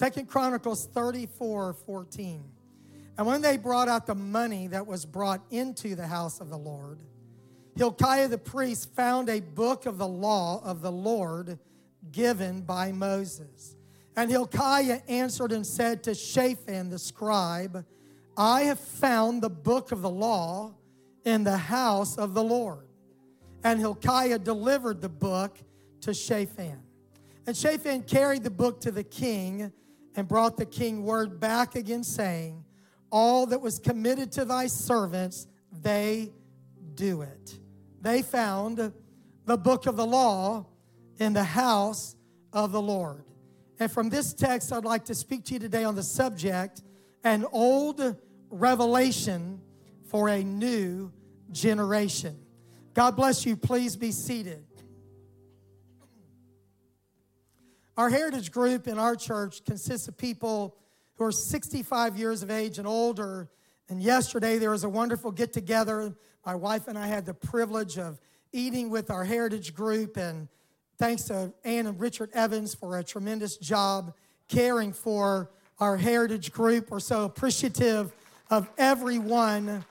Second Chronicles 34 14. And when they brought out the money that was brought into the house of the Lord, Hilkiah the priest found a book of the law of the Lord given by Moses. And Hilkiah answered and said to Shaphan the scribe, I have found the book of the law in the house of the Lord. And Hilkiah delivered the book to Shaphan. And Shaphan carried the book to the king and brought the king word back again, saying, All that was committed to thy servants, they do it. They found the book of the law in the house of the Lord. And from this text, I'd like to speak to you today on the subject an old revelation for a new generation. God bless you. Please be seated. Our heritage group in our church consists of people who are 65 years of age and older. And yesterday there was a wonderful get together. My wife and I had the privilege of eating with our heritage group. And thanks to Ann and Richard Evans for a tremendous job caring for our heritage group. We're so appreciative of everyone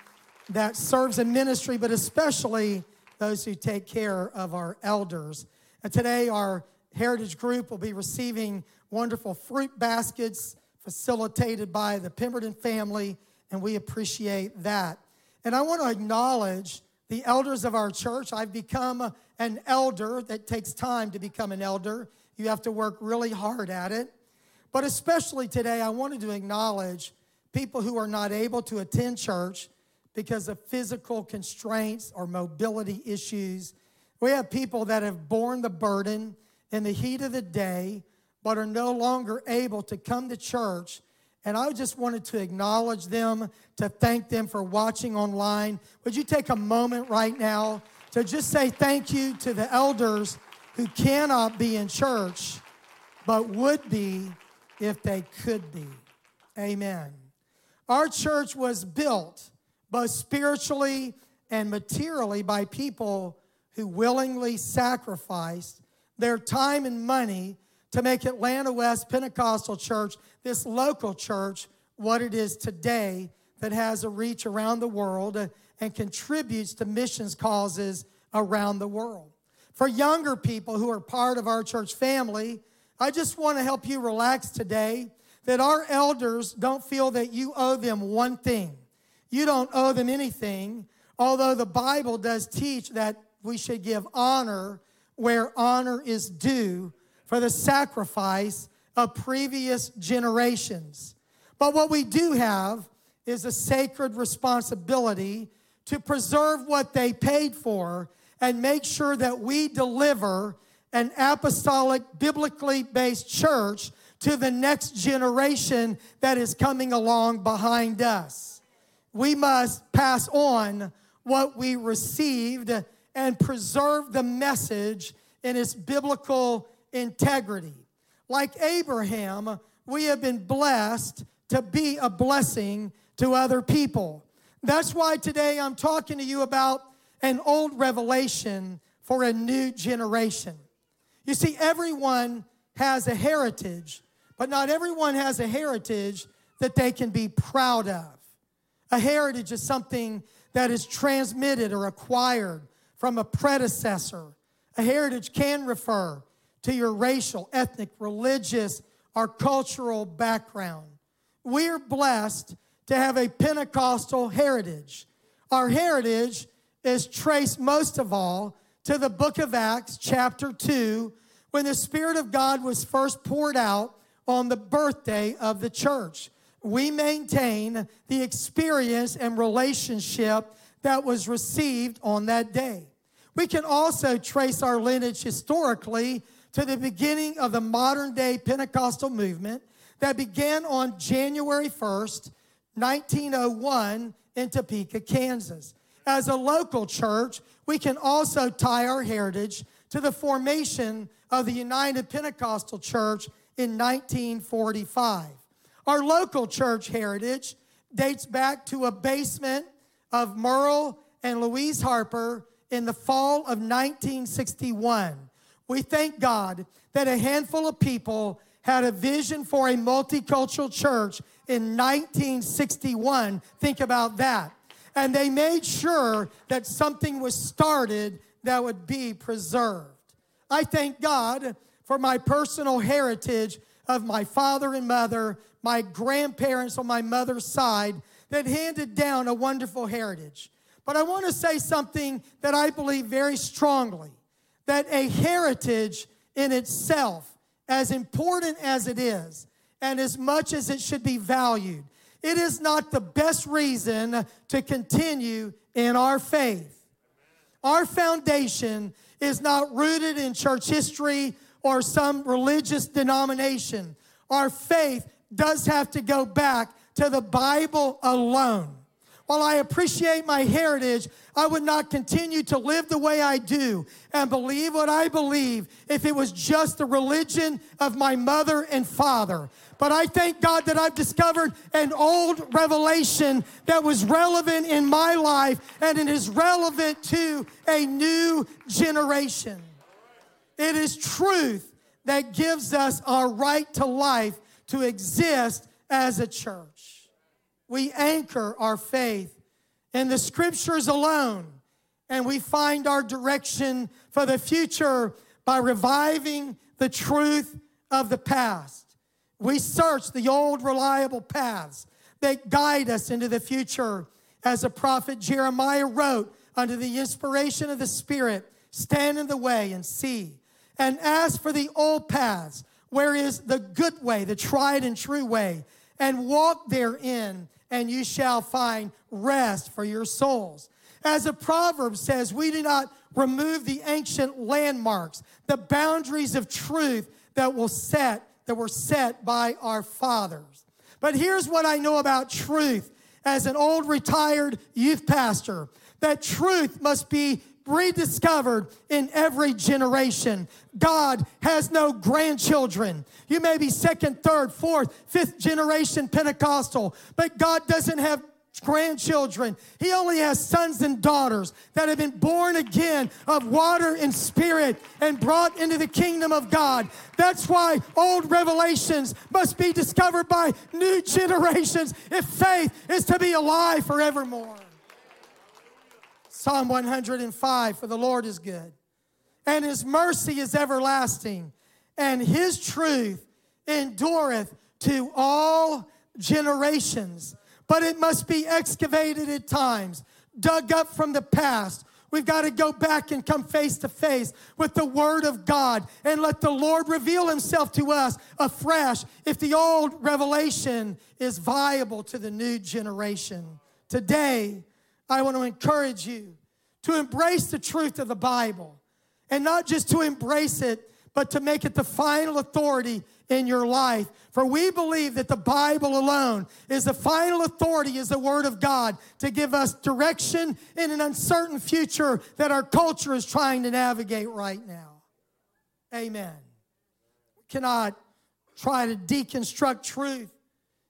that serves in ministry, but especially those who take care of our elders. And today, our Heritage Group will be receiving wonderful fruit baskets facilitated by the Pemberton family, and we appreciate that. And I want to acknowledge the elders of our church. I've become an elder. That takes time to become an elder. You have to work really hard at it. But especially today, I wanted to acknowledge people who are not able to attend church because of physical constraints or mobility issues. We have people that have borne the burden in the heat of the day, but are no longer able to come to church. And I just wanted to acknowledge them, to thank them for watching online. Would you take a moment right now to just say thank you to the elders who cannot be in church, but would be if they could be? Amen. Our church was built both spiritually and materially by people who willingly sacrificed their time and money to make Atlanta West Pentecostal Church, this local church, what it is today that has a reach around the world and contributes to missions causes around the world. For younger people who are part of our church family, I just want to help you relax today that our elders don't feel that you owe them one thing. You don't owe them anything, although the Bible does teach that we should give honor where honor is due for the sacrifice of previous generations. But what we do have is a sacred responsibility to preserve what they paid for and make sure that we deliver an apostolic, biblically based church to the next generation that is coming along behind us. We must pass on what we received and preserve the message in its biblical integrity. Like Abraham, we have been blessed to be a blessing to other people. That's why today I'm talking to you about an old revelation for a new generation. You see, everyone has a heritage, but not everyone has a heritage that they can be proud of. A heritage is something that is transmitted or acquired from a predecessor. A heritage can refer to your racial, ethnic, religious, or cultural background. We're blessed to have a Pentecostal heritage. Our heritage is traced most of all to the book of Acts, chapter 2, when the Spirit of God was first poured out on the birthday of the church. We maintain the experience and relationship that was received on that day. We can also trace our lineage historically to the beginning of the modern day Pentecostal movement that began on January 1st, 1901, in Topeka, Kansas. As a local church, we can also tie our heritage to the formation of the United Pentecostal Church in 1945. Our local church heritage dates back to a basement of Merle and Louise Harper in the fall of 1961. We thank God that a handful of people had a vision for a multicultural church in 1961. Think about that. And they made sure that something was started that would be preserved. I thank God for my personal heritage of my father and mother, my grandparents on my mother's side that handed down a wonderful heritage. But I want to say something that I believe very strongly that a heritage in itself, as important as it is, and as much as it should be valued, it is not the best reason to continue in our faith. Our foundation is not rooted in church history or some religious denomination. Our faith does have to go back to the Bible alone. While I appreciate my heritage, I would not continue to live the way I do and believe what I believe if it was just the religion of my mother and father. But I thank God that I've discovered an old revelation that was relevant in my life and it is relevant to a new generation. It is truth that gives us our right to life to exist as a church we anchor our faith in the scriptures alone, and we find our direction for the future by reviving the truth of the past. We search the old reliable paths that guide us into the future. As the prophet Jeremiah wrote, under the inspiration of the Spirit, stand in the way and see, and ask for the old paths, where is the good way, the tried and true way, and walk therein and you shall find rest for your souls. As the proverb says, we do not remove the ancient landmarks, the boundaries of truth that will set that were set by our fathers. But here's what I know about truth as an old retired youth pastor that truth must be rediscovered in every generation. God has no grandchildren. You may be second, third, fourth, fifth generation Pentecostal, but God doesn't have grandchildren. He only has sons and daughters that have been born again of water and spirit and brought into the kingdom of God. That's why old revelations must be discovered by new generations if faith is to be alive forevermore. Psalm 105 For the Lord is good, and his mercy is everlasting, and his truth endureth to all generations. But it must be excavated at times, dug up from the past. We've got to go back and come face to face with the Word of God and let the Lord reveal Himself to us afresh if the old revelation is viable to the new generation. Today, I want to encourage you to embrace the truth of the Bible and not just to embrace it, but to make it the final authority in your life. For we believe that the Bible alone is the final authority, is the Word of God to give us direction in an uncertain future that our culture is trying to navigate right now. Amen. We cannot try to deconstruct truth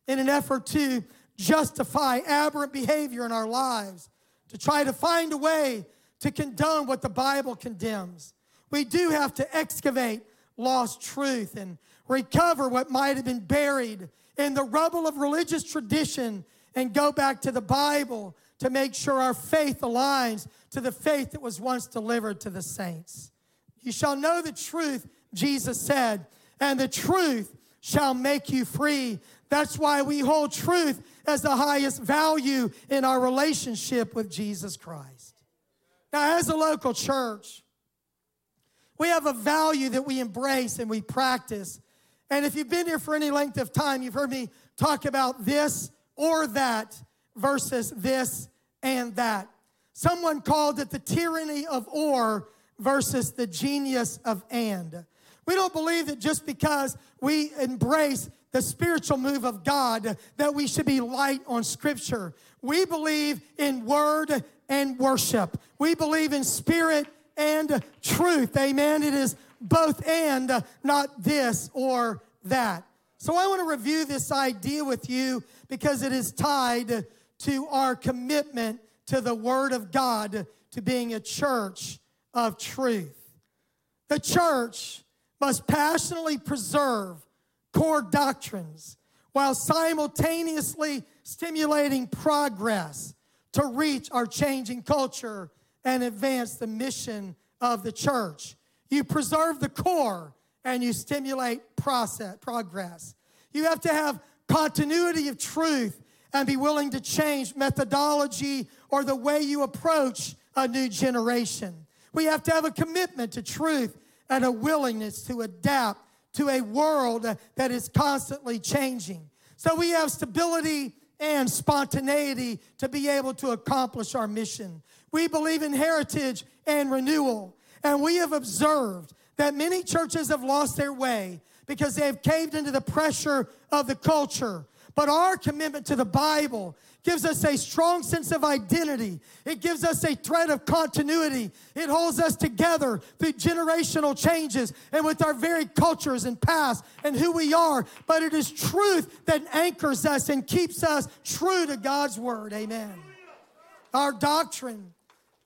in an effort to justify aberrant behavior in our lives, to try to find a way to condone what the Bible condemns. We do have to excavate lost truth and recover what might have been buried in the rubble of religious tradition and go back to the Bible to make sure our faith aligns to the faith that was once delivered to the saints. You shall know the truth, Jesus said, and the truth shall make you free. That's why we hold truth as the highest value in our relationship with Jesus Christ. Now, as a local church, we have a value that we embrace and we practice. And if you've been here for any length of time, you've heard me talk about this or that versus this and that. Someone called it the tyranny of or versus the genius of and. We don't believe that just because we embrace the spiritual move of God that we should be light on scripture. We believe in word and worship. We believe in spirit and truth. Amen. It is both and, not this or that. So I want to review this idea with you because it is tied to our commitment to the Word of God, to being a church of truth. The church must passionately preserve core doctrines while simultaneously stimulating progress to reach our changing culture and advance the mission of the church. You preserve the core and you stimulate process, progress. You have to have continuity of truth and be willing to change methodology or the way you approach a new generation. We have to have a commitment to truth and a willingness to adapt to a world that is constantly changing. So we have stability and spontaneity to be able to accomplish our mission. We believe in heritage and renewal, and we have observed that many churches have lost their way because they have caved into the pressure of the culture. But our commitment to the Bible gives us a strong sense of identity. It gives us a thread of continuity. It holds us together through generational changes and with our very cultures and past and who we are. But it is truth that anchors us and keeps us true to God's word. Amen. Our doctrine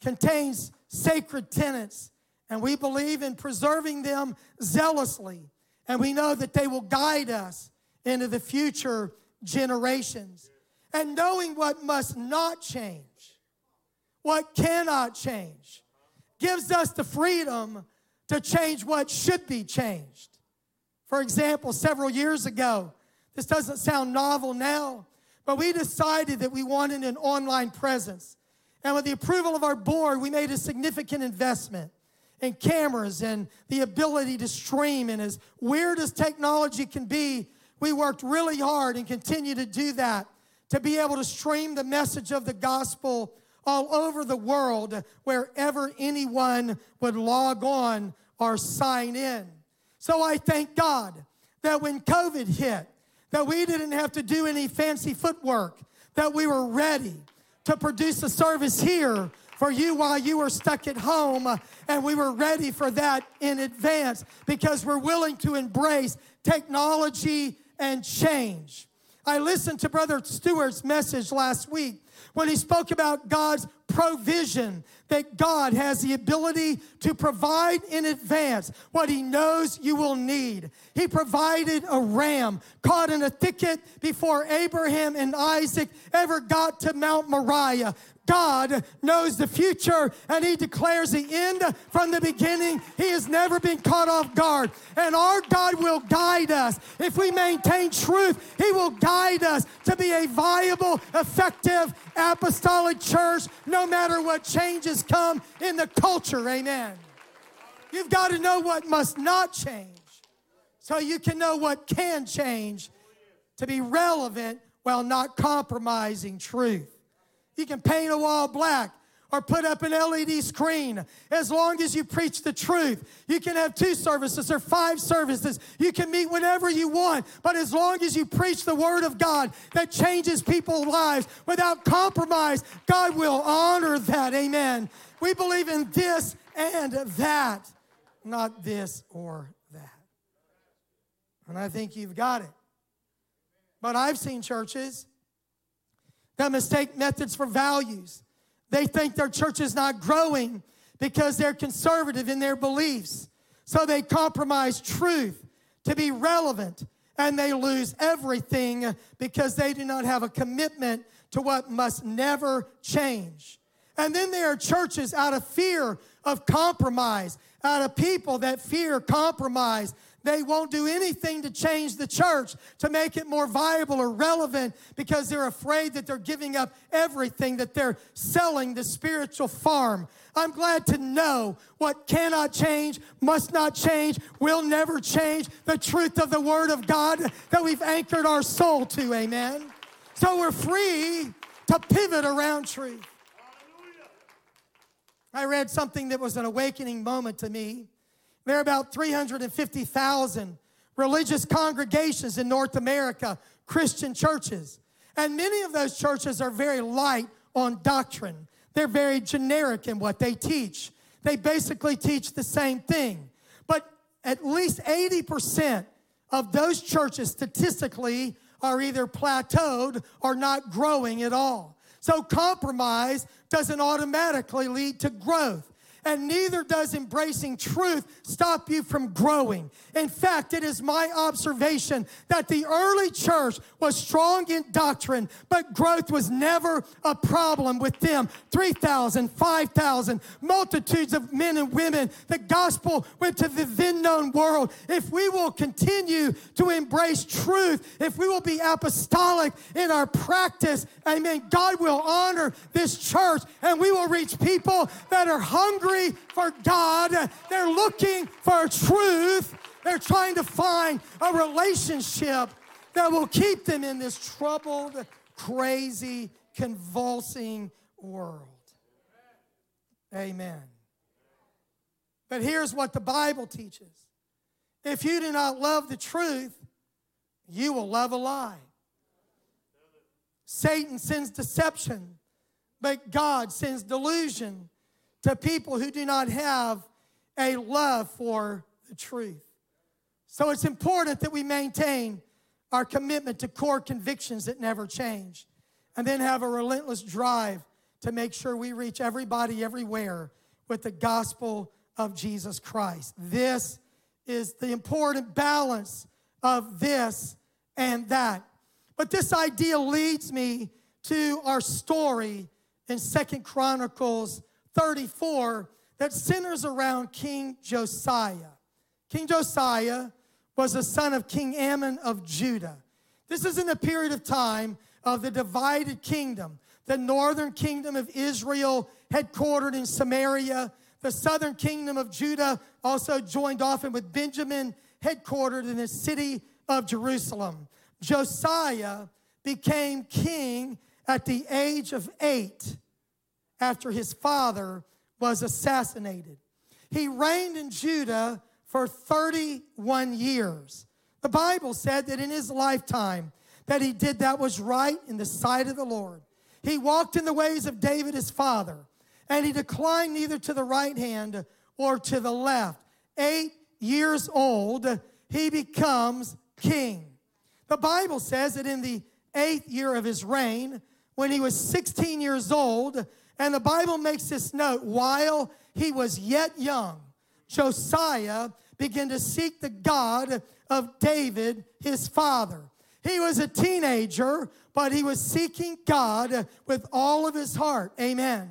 contains sacred tenets, and we believe in preserving them zealously. And we know that they will guide us into the future generations. And knowing what must not change, what cannot change, gives us the freedom to change what should be changed. For example, several years ago, this doesn't sound novel now, but we decided that we wanted an online presence. And with the approval of our board, we made a significant investment in cameras and the ability to stream. And as weird as technology can be, we worked really hard and continue to do that to be able to stream the message of the gospel all over the world wherever anyone would log on or sign in. So I thank God that when COVID hit, that we didn't have to do any fancy footwork, that we were ready to produce a service here for you while you were stuck at home. And we were ready for that in advance because we're willing to embrace technology and change. I listened to Brother Stewart's message last week when he spoke about God's provision, that God has the ability to provide in advance what he knows you will need. He provided a ram caught in a thicket before Abraham and Isaac ever got to Mount Moriah. God knows the future and He declares the end from the beginning. He has never been caught off guard. And our God will guide us. If we maintain truth, He will guide us to be a viable, effective apostolic church no matter what changes come in the culture. Amen. You've got to know what must not change so you can know what can change to be relevant while not compromising truth. You can paint a wall black or put up an LED screen. As long as you preach the truth, you can have two services or five services. You can meet whenever you want. But as long as you preach the word of God that changes people's lives without compromise, God will honor that. Amen. We believe in this and that, not this or that. And I think you've got it. But I've seen churches that mistake methods for values. They think their church is not growing because they're conservative in their beliefs. So they compromise truth to be relevant and they lose everything because they do not have a commitment to what must never change. And then there are churches out of fear of compromise, out of people that fear compromise, they won't do anything to change the church to make it more viable or relevant because they're afraid that they're giving up everything, that they're selling the spiritual farm. I'm glad to know what cannot change, must not change, will never change the truth of the Word of God that we've anchored our soul to. Amen. So we're free to pivot around truth. I read something that was an awakening moment to me. There are about 350,000 religious congregations in North America, Christian churches. And many of those churches are very light on doctrine. They're very generic in what they teach. They basically teach the same thing. But at least 80% of those churches statistically are either plateaued or not growing at all. So compromise doesn't automatically lead to growth. And neither does embracing truth stop you from growing. In fact, it is my observation that the early church was strong in doctrine, but growth was never a problem with them. 3,000, 5,000, multitudes of men and women. The gospel went to the then known world. If we will continue to embrace truth, if we will be apostolic in our practice, amen, God will honor this church and we will reach people that are hungry for God. They're looking for truth. They're trying to find a relationship that will keep them in this troubled, crazy, convulsing world. Amen. But here's what the Bible teaches if you do not love the truth, you will love a lie. Satan sends deception, but God sends delusion to people who do not have a love for the truth. So it's important that we maintain our commitment to core convictions that never change and then have a relentless drive to make sure we reach everybody everywhere with the gospel of Jesus Christ. This is the important balance of this and that. But this idea leads me to our story in Second Chronicles 34 that centers around King Josiah. King Josiah was a son of King Amon of Judah. This is in the period of time of the divided kingdom. The northern kingdom of Israel, headquartered in Samaria, the southern kingdom of Judah also joined often with Benjamin, headquartered in the city of Jerusalem. Josiah became king at the age of eight after his father was assassinated. He reigned in Judah for 31 years. The Bible said that in his lifetime that he did that was right in the sight of the Lord. He walked in the ways of David his father, and he declined neither to the right hand or to the left. 8 years old, he becomes king. The Bible says that in the 8th year of his reign, when he was 16 years old, and the Bible makes this note while he was yet young, Josiah began to seek the God of David, his father. He was a teenager, but he was seeking God with all of his heart. Amen.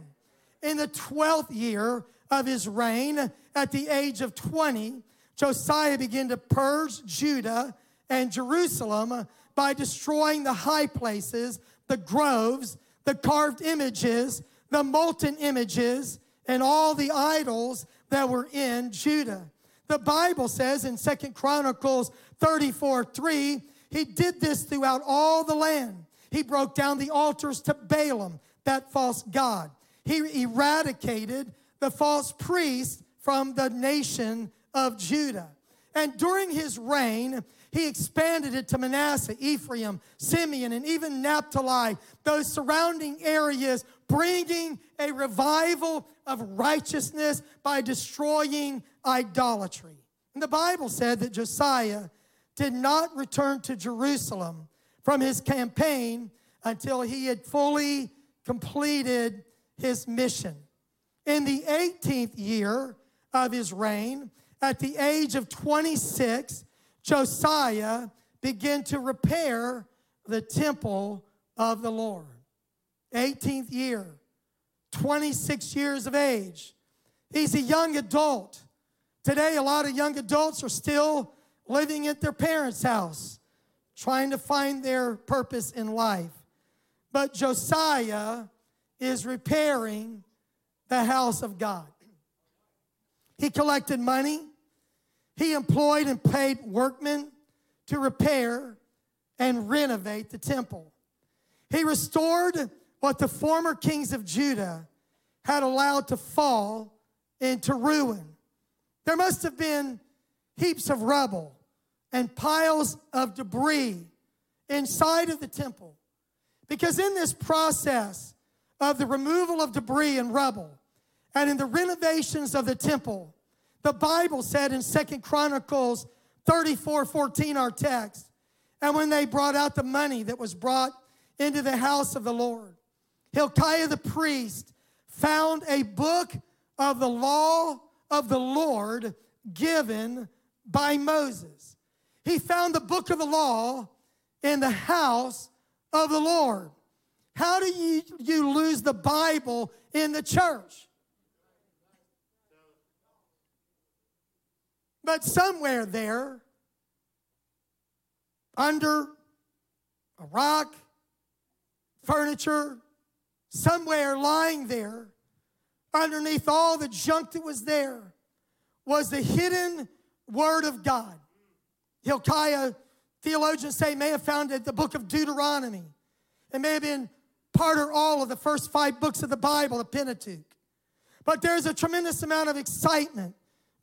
In the 12th year of his reign, at the age of 20, Josiah began to purge Judah and Jerusalem by destroying the high places, the groves, the carved images, the molten images and all the idols that were in Judah. The Bible says in Second Chronicles 34 3, he did this throughout all the land. He broke down the altars to Baalim, that false god. He eradicated the false priests from the nation of Judah. And during his reign, he expanded it to Manasseh, Ephraim, Simeon, and even Naphtali, those surrounding areas bringing a revival of righteousness by destroying idolatry. And the Bible said that Josiah did not return to Jerusalem from his campaign until he had fully completed his mission. In the 18th year of his reign, at the age of 26, Josiah began to repair the temple of the Lord. 18th year, 26 years of age. He's a young adult. Today, a lot of young adults are still living at their parents' house, trying to find their purpose in life. But Josiah is repairing the house of God. He collected money, he employed and paid workmen to repair and renovate the temple. He restored what the former kings of Judah had allowed to fall into ruin. There must have been heaps of rubble and piles of debris inside of the temple. Because in this process of the removal of debris and rubble and in the renovations of the temple, the Bible said in Second Chronicles 34 14, our text, and when they brought out the money that was brought into the house of the Lord, Hilkiah the priest found a book of the law of the Lord given by Moses. He found the book of the law in the house of the Lord. How do you, you lose the Bible in the church? But somewhere there, under a rock, furniture, somewhere lying there, underneath all the junk that was there, was the hidden Word of God. Hilkiah, theologians say, may have found it the book of Deuteronomy. It may have been part or all of the first five books of the Bible, the Pentateuch. But there's a tremendous amount of excitement.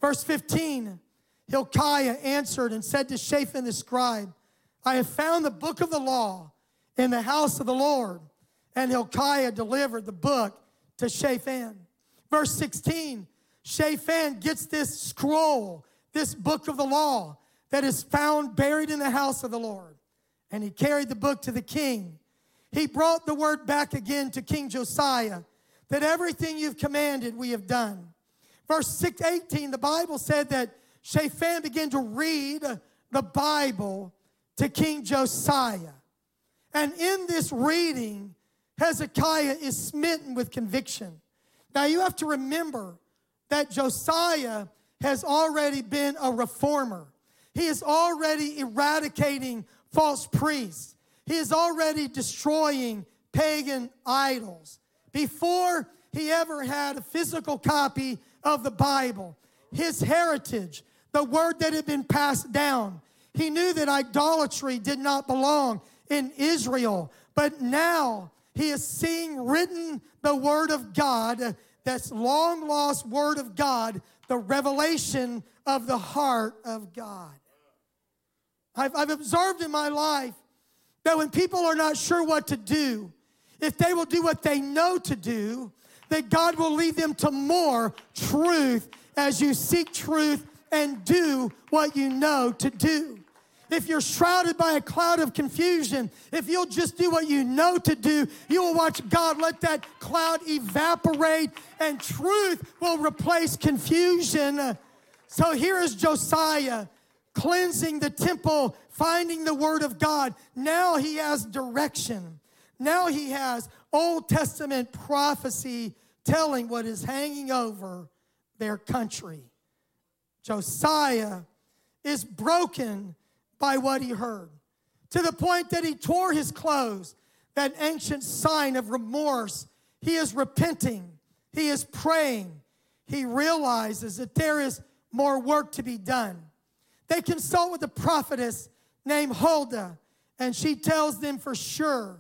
Verse 15 Hilkiah answered and said to Shaphan the scribe, I have found the book of the law in the house of the Lord. And Hilkiah delivered the book to Shaphan. Verse 16 Shaphan gets this scroll, this book of the law that is found buried in the house of the Lord. And he carried the book to the king. He brought the word back again to King Josiah that everything you've commanded we have done. Verse 18, the Bible said that Shaphan began to read the Bible to King Josiah. And in this reading, Hezekiah is smitten with conviction. Now you have to remember that Josiah has already been a reformer. He is already eradicating false priests. He is already destroying pagan idols. Before he ever had a physical copy of the Bible, his heritage, the word that had been passed down. He knew that idolatry did not belong in Israel, but now he is seeing written the word of God, that's long lost word of God, the revelation of the heart of God. I've, I've observed in my life that when people are not sure what to do, if they will do what they know to do, that God will lead them to more truth as you seek truth and do what you know to do. If you're shrouded by a cloud of confusion, if you'll just do what you know to do, you will watch God let that cloud evaporate and truth will replace confusion. So here is Josiah cleansing the temple, finding the word of God. Now he has direction. Now he has Old Testament prophecy telling what is hanging over their country. Josiah is broken by what he heard to the point that he tore his clothes, that ancient sign of remorse. He is repenting, he is praying. He realizes that there is more work to be done. They consult with a prophetess named Huldah, and she tells them for sure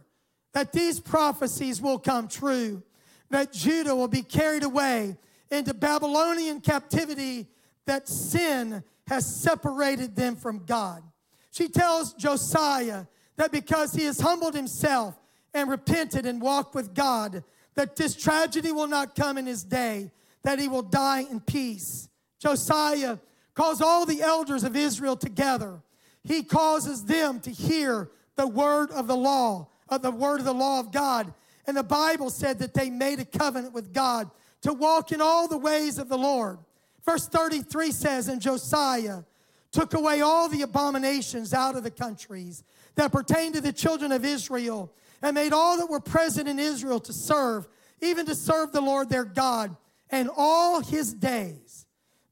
that these prophecies will come true, that Judah will be carried away into Babylonian captivity that sin has separated them from God. She tells Josiah that because he has humbled himself and repented and walked with God, that this tragedy will not come in his day, that he will die in peace. Josiah calls all the elders of Israel together. He causes them to hear the word of the law, of the word of the law of God. And the Bible said that they made a covenant with God to walk in all the ways of the Lord. Verse 33 says, And Josiah took away all the abominations out of the countries that pertained to the children of Israel, and made all that were present in Israel to serve, even to serve the Lord their God. And all his days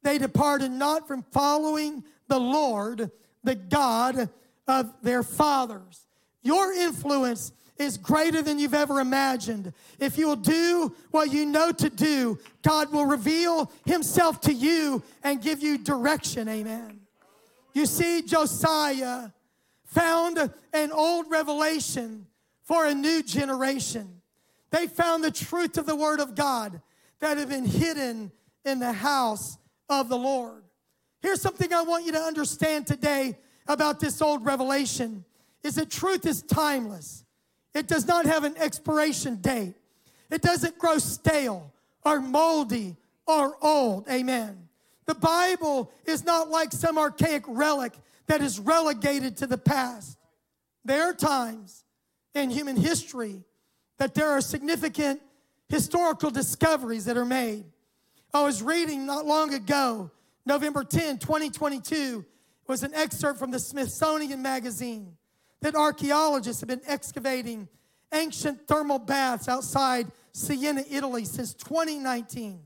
they departed not from following the Lord, the God of their fathers. Your influence is greater than you've ever imagined. If you will do what you know to do, God will reveal himself to you and give you direction. Amen. You see, Josiah found an old revelation for a new generation. They found the truth of the word of God that had been hidden in the house of the Lord. Here's something I want you to understand today about this old revelation is that truth is timeless. It does not have an expiration date. It doesn't grow stale or moldy or old. Amen. The Bible is not like some archaic relic that is relegated to the past. There are times in human history that there are significant historical discoveries that are made. I was reading not long ago, November 10, 2022, was an excerpt from the Smithsonian Magazine that archaeologists have been excavating ancient thermal baths outside Siena, Italy since 2019.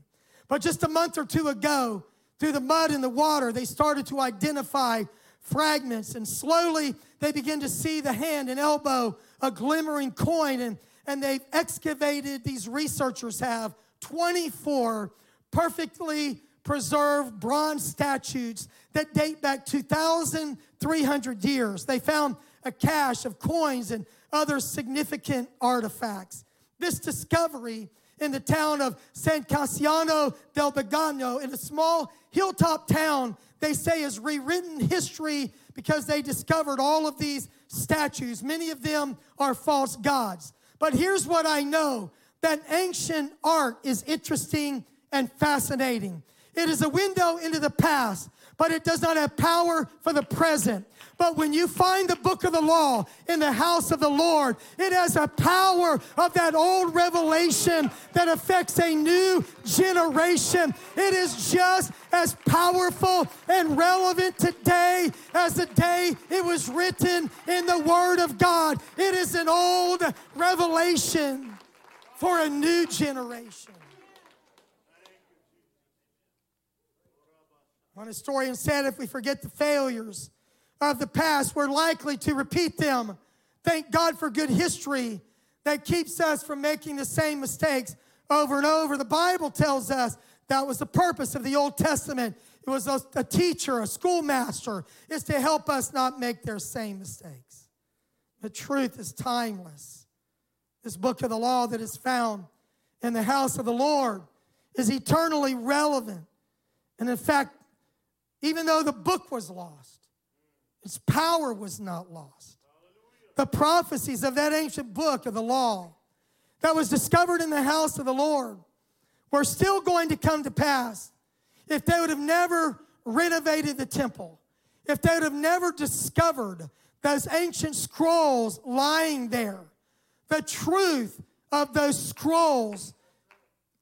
But just a month or two ago, through the mud and the water, they started to identify fragments, and slowly they begin to see the hand and elbow, a glimmering coin, and, and they've excavated, these researchers have 24 perfectly preserved bronze statues that date back 2,300 years. They found a cache of coins and other significant artifacts. This discovery in the town of San Casciano del Bagano, in a small hilltop town, they say has rewritten history because they discovered all of these statues. Many of them are false gods. But here's what I know that ancient art is interesting and fascinating. It is a window into the past, but it does not have power for the present. But when you find the book of the law in the house of the Lord, it has a power of that old revelation that affects a new generation. It is just as powerful and relevant today as the day it was written in the Word of God. It is an old revelation for a new generation. One historian said if we forget the failures of the past, we're likely to repeat them. Thank God for good history that keeps us from making the same mistakes over and over. The Bible tells us that was the purpose of the Old Testament. It was a, a teacher, a schoolmaster, is to help us not make their same mistakes. The truth is timeless. This book of the law that is found in the house of the Lord is eternally relevant. And in fact, even though the book was lost, its power was not lost. The prophecies of that ancient book of the law that was discovered in the house of the Lord were still going to come to pass if they would have never renovated the temple, if they would have never discovered those ancient scrolls lying there. The truth of those scrolls,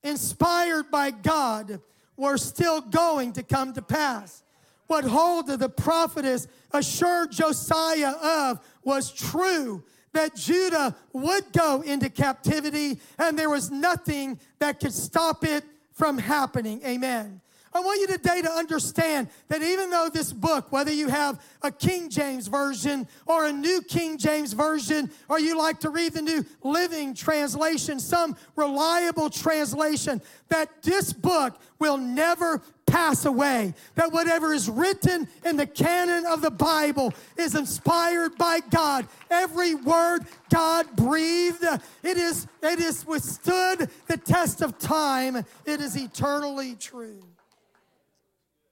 inspired by God, were still going to come to pass what Huldah the prophetess assured Josiah of was true that Judah would go into captivity and there was nothing that could stop it from happening. Amen. I want you today to understand that even though this book, whether you have a King James Version or a New King James Version, or you like to read the New Living Translation, some reliable translation, that this book will never pass away. That whatever is written in the canon of the Bible is inspired by God. Every word God breathed, it is it is withstood the test of time. It is eternally true.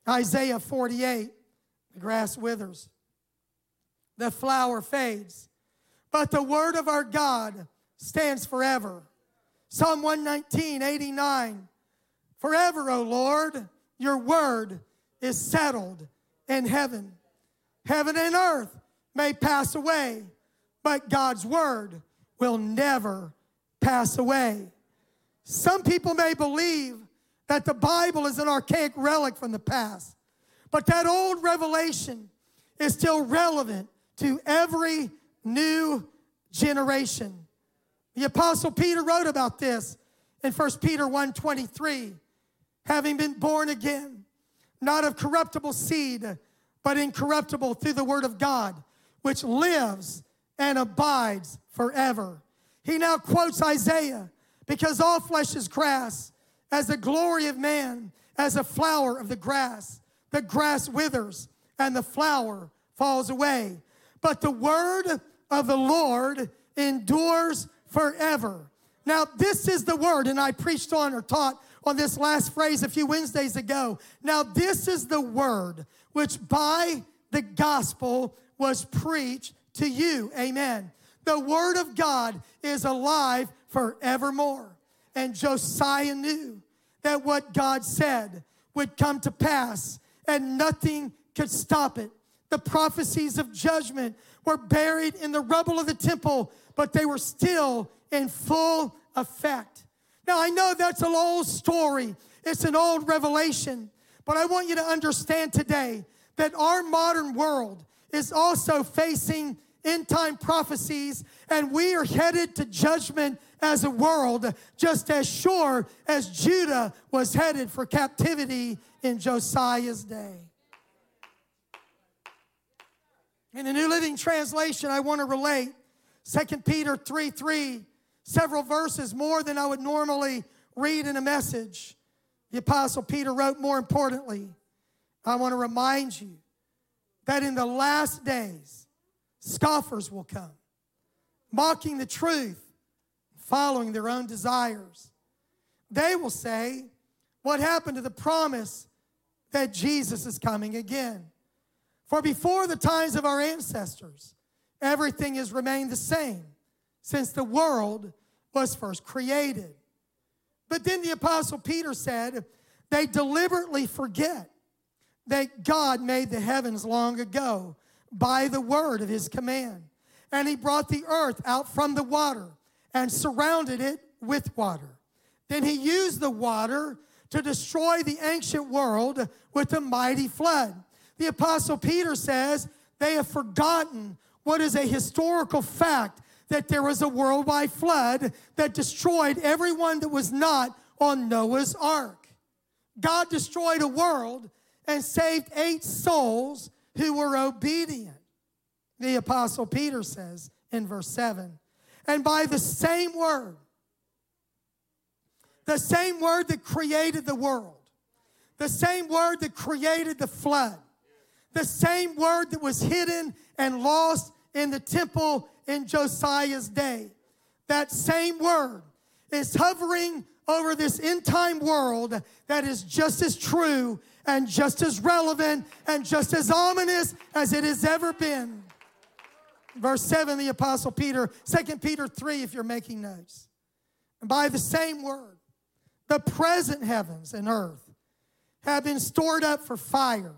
Isaiah 48, the grass withers, the flower fades, but the word of our God stands forever. Psalm 119, 89. Forever, O Lord, your word is settled in heaven. Heaven and earth may pass away, but God's word will never pass away. Some people may believe that the Bible is an archaic relic from the past, but that old revelation is still relevant to every new generation. The apostle Peter wrote about this in 1 Peter 1:23 having been born again, not of corruptible seed, but incorruptible through the word of God, which lives and abides forever. He now quotes Isaiah because all flesh is grass, as the glory of man, as a flower of the grass. The grass withers and the flower falls away. But the word of the Lord endures forever. Now, this is the word, and I preached on or taught on this last phrase a few Wednesdays ago. Now, this is the word which by the gospel was preached to you. Amen. The word of God is alive forevermore. And Josiah knew that what God said would come to pass and nothing could stop it. The prophecies of judgment were buried in the rubble of the temple, but they were still in full effect. Now, I know that's an old story It's an old revelation. But I want you to understand today that our modern world is also facing end time prophecies, and we are headed to judgment as a world, just as sure as Judah was headed for captivity in Josiah's day. In the New Living Translation, I want to relate 2 Peter 3 3, several verses more than I would normally read in a message. The Apostle Peter wrote, more importantly, I want to remind you that in the last days, scoffers will come, mocking the truth, following their own desires. They will say, What happened to the promise that Jesus is coming again? For before the times of our ancestors, everything has remained the same since the world was first created. But then the Apostle Peter said, They deliberately forget that God made the heavens long ago by the word of his command. And he brought the earth out from the water and surrounded it with water. Then he used the water to destroy the ancient world with a mighty flood. The Apostle Peter says they have forgotten what is a historical fact that there was a worldwide flood that destroyed everyone that was not on Noah's ark. God destroyed a world and saved eight souls who were obedient. The Apostle Peter says in verse 7 and by the same word, the same word that created the world, the same word that created the flood, the same word that was hidden and lost in the temple in Josiah's day. That same word is hovering over this end time world that is just as true and just as relevant and just as ominous as it has ever been. Verse 7, the Apostle Peter, 2 Peter 3, if you're making notes. And by the same word, the present heavens and earth have been stored up for fire.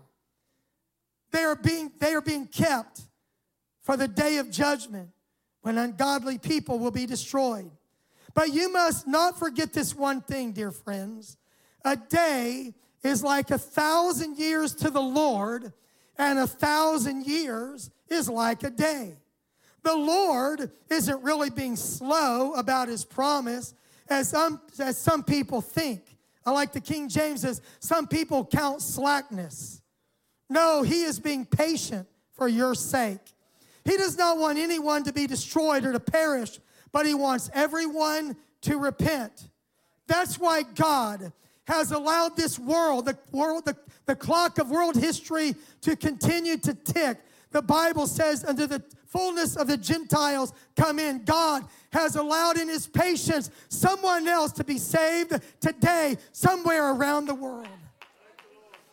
They are being, they are being kept for the day of judgment when ungodly people will be destroyed. But you must not forget this one thing, dear friends. A day is like a thousand years to the Lord, and a thousand years is like a day. The Lord isn't really being slow about his promise as some, as some people think. I like the King James says, some people count slackness. No, he is being patient for your sake. He does not want anyone to be destroyed or to perish, but he wants everyone to repent. That's why God has allowed this world, the world, the, the clock of world history to continue to tick. The Bible says, under the fullness of the Gentiles come in, God has allowed in his patience someone else to be saved today, somewhere around the world.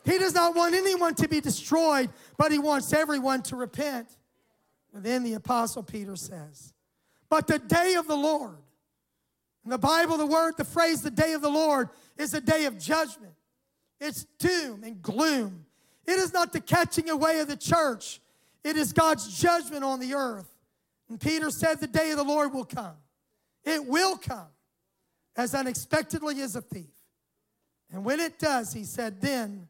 He does not want anyone to be destroyed, but he wants everyone to repent. And then the Apostle Peter says, But the day of the Lord, in the Bible, the word, the phrase, the day of the Lord, is a day of judgment. It's doom and gloom. It is not the catching away of the church, it is God's judgment on the earth. And Peter said, The day of the Lord will come. It will come as unexpectedly as a thief. And when it does, he said, then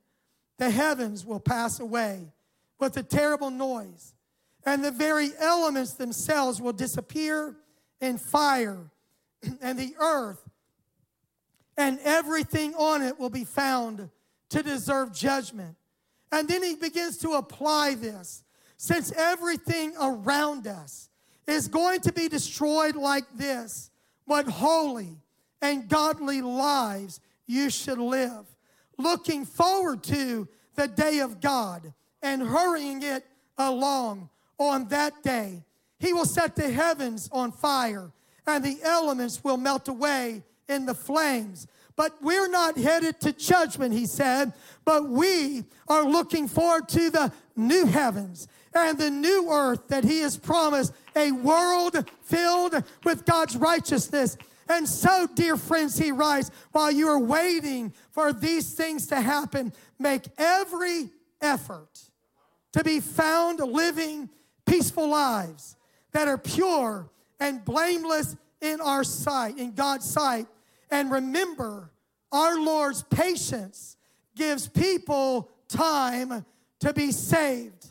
the heavens will pass away with a terrible noise and the very elements themselves will disappear in fire, and the earth and everything on it will be found to deserve judgment. And then he begins to apply this. Since everything around us is going to be destroyed like this, what holy and godly lives you should live, looking forward to the day of God and hurrying it along on that day. He will set the heavens on fire, and the elements will melt away in the flames. But we're not headed to judgment, he said, but we are looking forward to the new heavens and the new earth that he has promised, a world filled with God's righteousness. And so, dear friends, he writes, while you are waiting for these things to happen, make every effort to be found living peaceful lives that are pure and blameless in our sight, in God's sight. And remember our Lord's patience gives people time to be saved.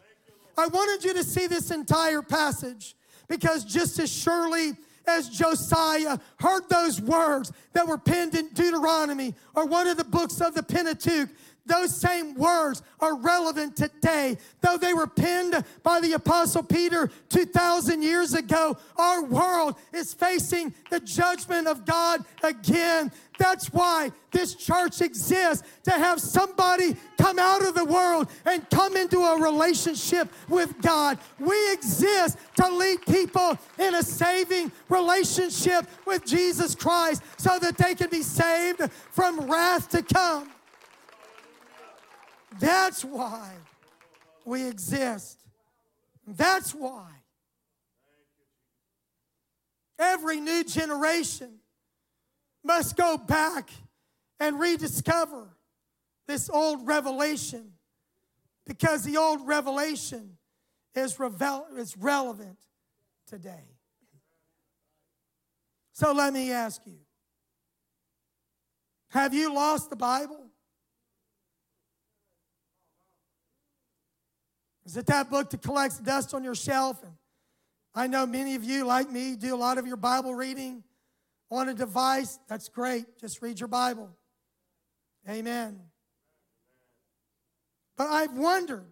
I wanted you to see this entire passage because just as surely as Josiah heard those words that were penned in Deuteronomy or one of the books of the Pentateuch, those same words are relevant today. Though they were penned by the Apostle Peter 2,000 years ago, our world is facing the judgment of God again. That's why this church exists to have somebody come out of the world and come into a relationship with God. We exist to lead people in a saving relationship with Jesus Christ so that they can be saved from wrath to come. That's why we exist. That's why every new generation must go back and rediscover this old revelation because the old revelation is, revel- is relevant today. So let me ask you have you lost the Bible? Is it that book that collects dust on your shelf? And I know many of you, like me, do a lot of your Bible reading on a device. That's great. Just read your Bible. Amen. But I've wondered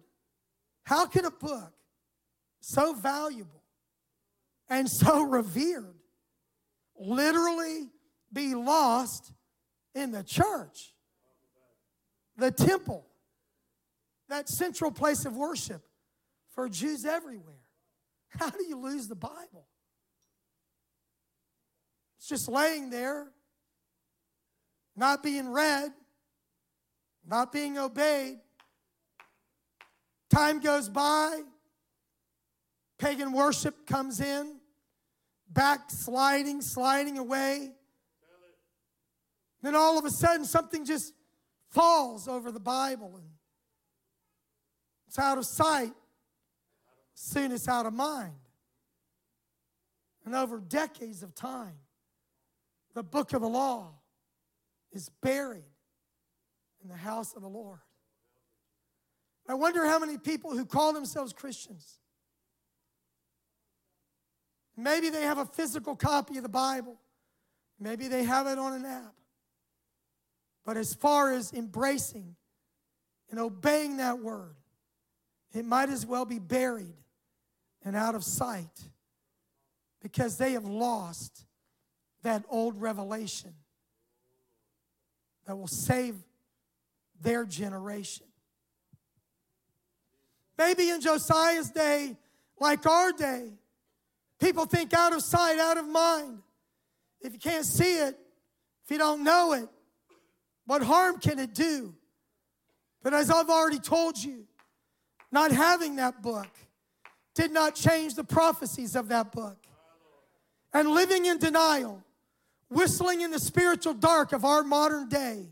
how can a book so valuable and so revered literally be lost in the church, the temple, that central place of worship for Jews everywhere. How do you lose the Bible? It's just laying there, not being read, not being obeyed. Time goes by, pagan worship comes in, backsliding, sliding away. Then all of a sudden, something just falls over the Bible and it's out of sight, soon it's out of mind. And over decades of time, the book of the law is buried in the house of the Lord. I wonder how many people who call themselves Christians, maybe they have a physical copy of the Bible, maybe they have it on an app. But as far as embracing and obeying that word, it might as well be buried and out of sight because they have lost that old revelation that will save their generation. Maybe in Josiah's day, like our day, people think out of sight, out of mind. If you can't see it, if you don't know it, what harm can it do? But as I've already told you, not having that book did not change the prophecies of that book. And living in denial, whistling in the spiritual dark of our modern day,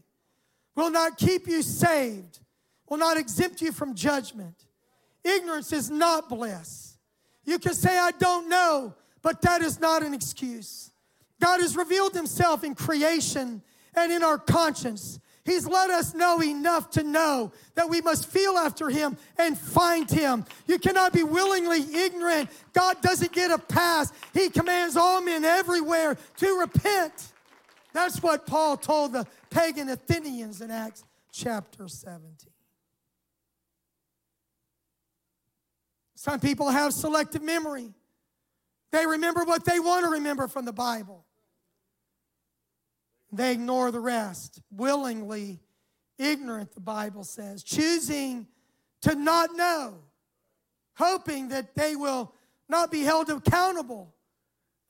will not keep you saved, will not exempt you from judgment. Ignorance is not bliss. You can say, I don't know, but that is not an excuse. God has revealed himself in creation and in our conscience. He's let us know enough to know that we must feel after Him and find Him. You cannot be willingly ignorant. God doesn't get a pass. He commands all men everywhere to repent. That's what Paul told the pagan Athenians in Acts chapter 17. Some people have selective memory. They remember what they want to remember from the Bible. They ignore the rest, willingly ignorant, the Bible says, choosing to not know, hoping that they will not be held accountable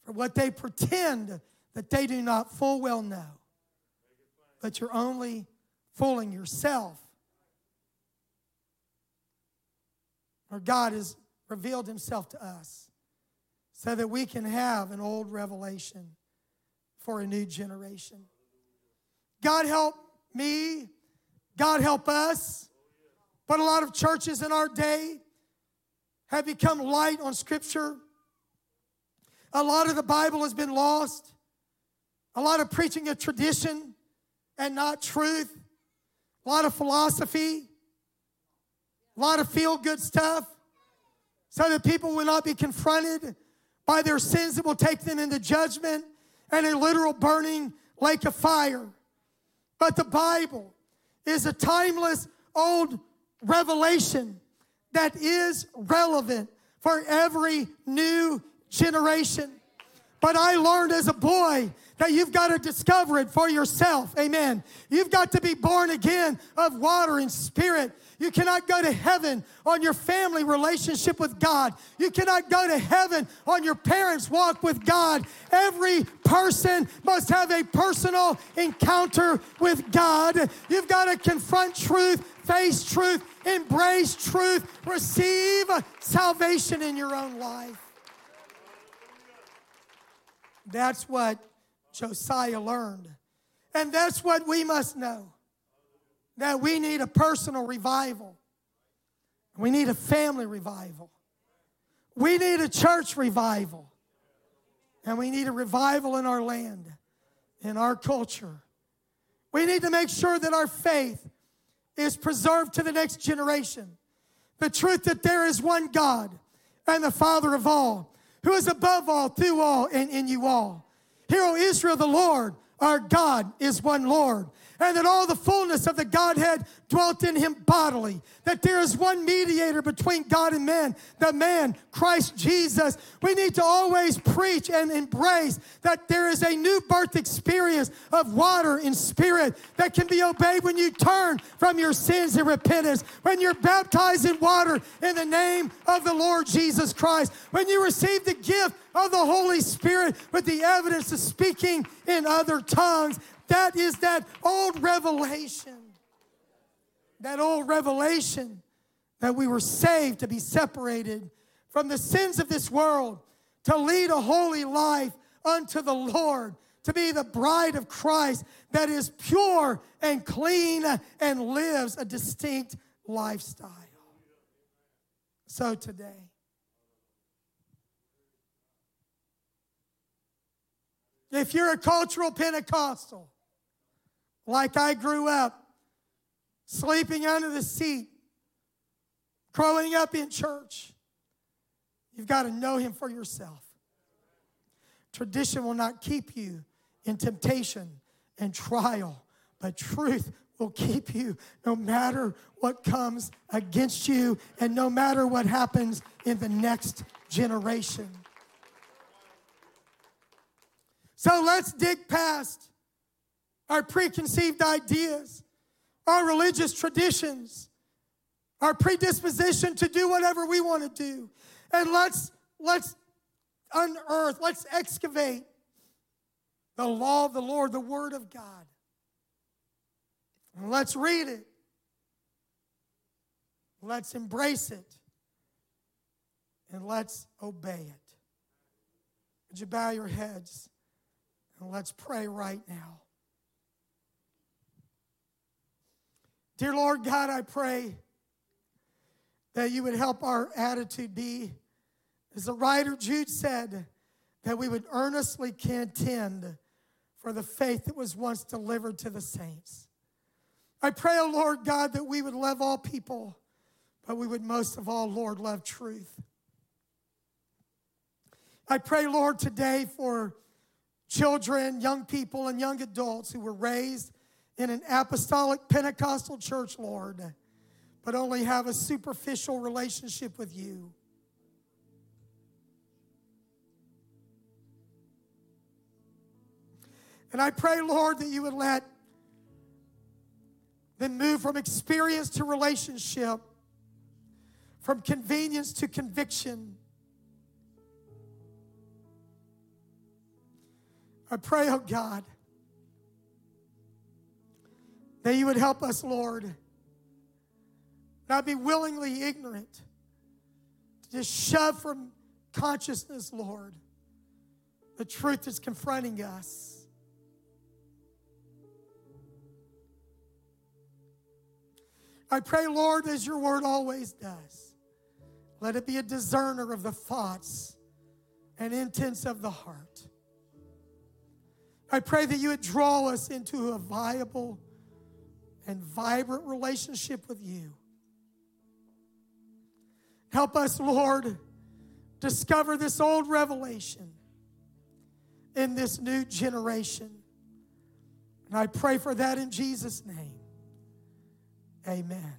for what they pretend that they do not full well know. But you're only fooling yourself. Or God has revealed himself to us so that we can have an old revelation for a new generation. God help me. God help us. But a lot of churches in our day have become light on Scripture. A lot of the Bible has been lost. A lot of preaching of tradition and not truth, a lot of philosophy, a lot of feel good stuff, so that people will not be confronted by their sins that will take them into judgment and a literal burning lake of fire. But the Bible is a timeless old revelation that is relevant for every new generation. But I learned as a boy that you've got to discover it for yourself. Amen. You've got to be born again of water and spirit. You cannot go to heaven on your family relationship with God. You cannot go to heaven on your parents' walk with God. Every person must have a personal encounter with God. You've got to confront truth, face truth, embrace truth, receive salvation in your own life. That's what Josiah learned. And that's what we must know that we need a personal revival. We need a family revival. We need a church revival. And we need a revival in our land, in our culture. We need to make sure that our faith is preserved to the next generation. The truth that there is one God and the Father of all, who is above all, through all, and in you all. Hear, O Israel, the Lord our God is one Lord and that all the fullness of the Godhead dwelt in him bodily, that there is one mediator between God and man, the man, Christ Jesus. We need to always preach and embrace that there is a new birth experience of water and spirit that can be obeyed when you turn from your sins and repentance, when you're baptized in water in the name of the Lord Jesus Christ, when you receive the gift of the Holy Spirit with the evidence of speaking in other tongues. That is that old revelation. That old revelation that we were saved to be separated from the sins of this world, to lead a holy life unto the Lord, to be the bride of Christ that is pure and clean and lives a distinct lifestyle. So today, if you're a cultural Pentecostal, like I grew up, sleeping under the seat, growing up in church. You've got to know Him for yourself. Tradition will not keep you in temptation and trial, but truth will keep you no matter what comes against you and no matter what happens in the next generation. So let's dig past our preconceived ideas, our religious traditions, our predisposition to do whatever we want to do. And let's let's unearth, let's excavate the law of the Lord, the word of God. And let's read it. Let's embrace it. And let's obey it. Would you bow your heads? And let's pray right now. Dear Lord God, I pray that you would help our attitude be, as the writer Jude said, that we would earnestly contend for the faith that was once delivered to the saints. I pray, O oh Lord God, that we would love all people, but we would most of all, Lord, love truth. I pray, Lord, today for children, young people, and young adults who were raised in an apostolic Pentecostal church, Lord, but only have a superficial relationship with you. And I pray, Lord, that you would let them move from experience to relationship, from convenience to conviction. I pray, oh God, that you would help us, Lord, not be willingly ignorant, to just shove from consciousness, Lord, the truth that's confronting us. I pray, Lord, as your word always does, let it be a discerner of the thoughts and intents of the heart. I pray that you would draw us into a viable and vibrant relationship with you. Help us, Lord, discover this old revelation in this new generation. And I pray for that in Jesus' name. Amen.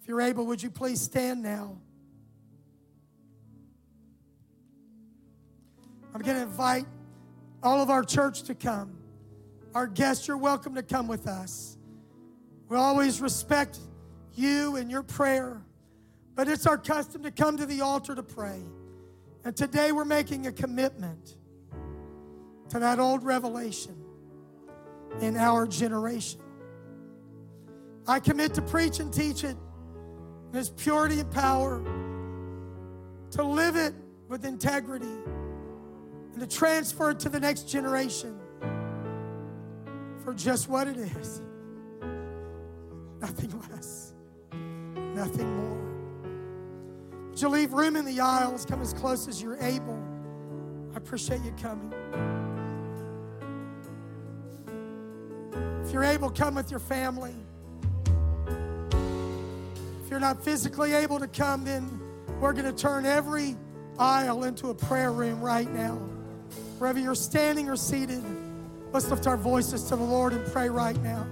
If you're able, would you please stand now? I'm going to invite all of our church to come. Our guests, you're welcome to come with us. We always respect you and your prayer, but it's our custom to come to the altar to pray. And today we're making a commitment to that old revelation in our generation. I commit to preach and teach it in its purity and power, to live it with integrity and to transfer it to the next generation for just what it is nothing less, nothing more. Would you leave room in the aisles? Come as close as you're able. I appreciate you coming. If you're able, come with your family. If you're not physically able to come, then we're going to turn every aisle into a prayer room right now. Wherever you're standing or seated, let's lift our voices to the Lord and pray right now.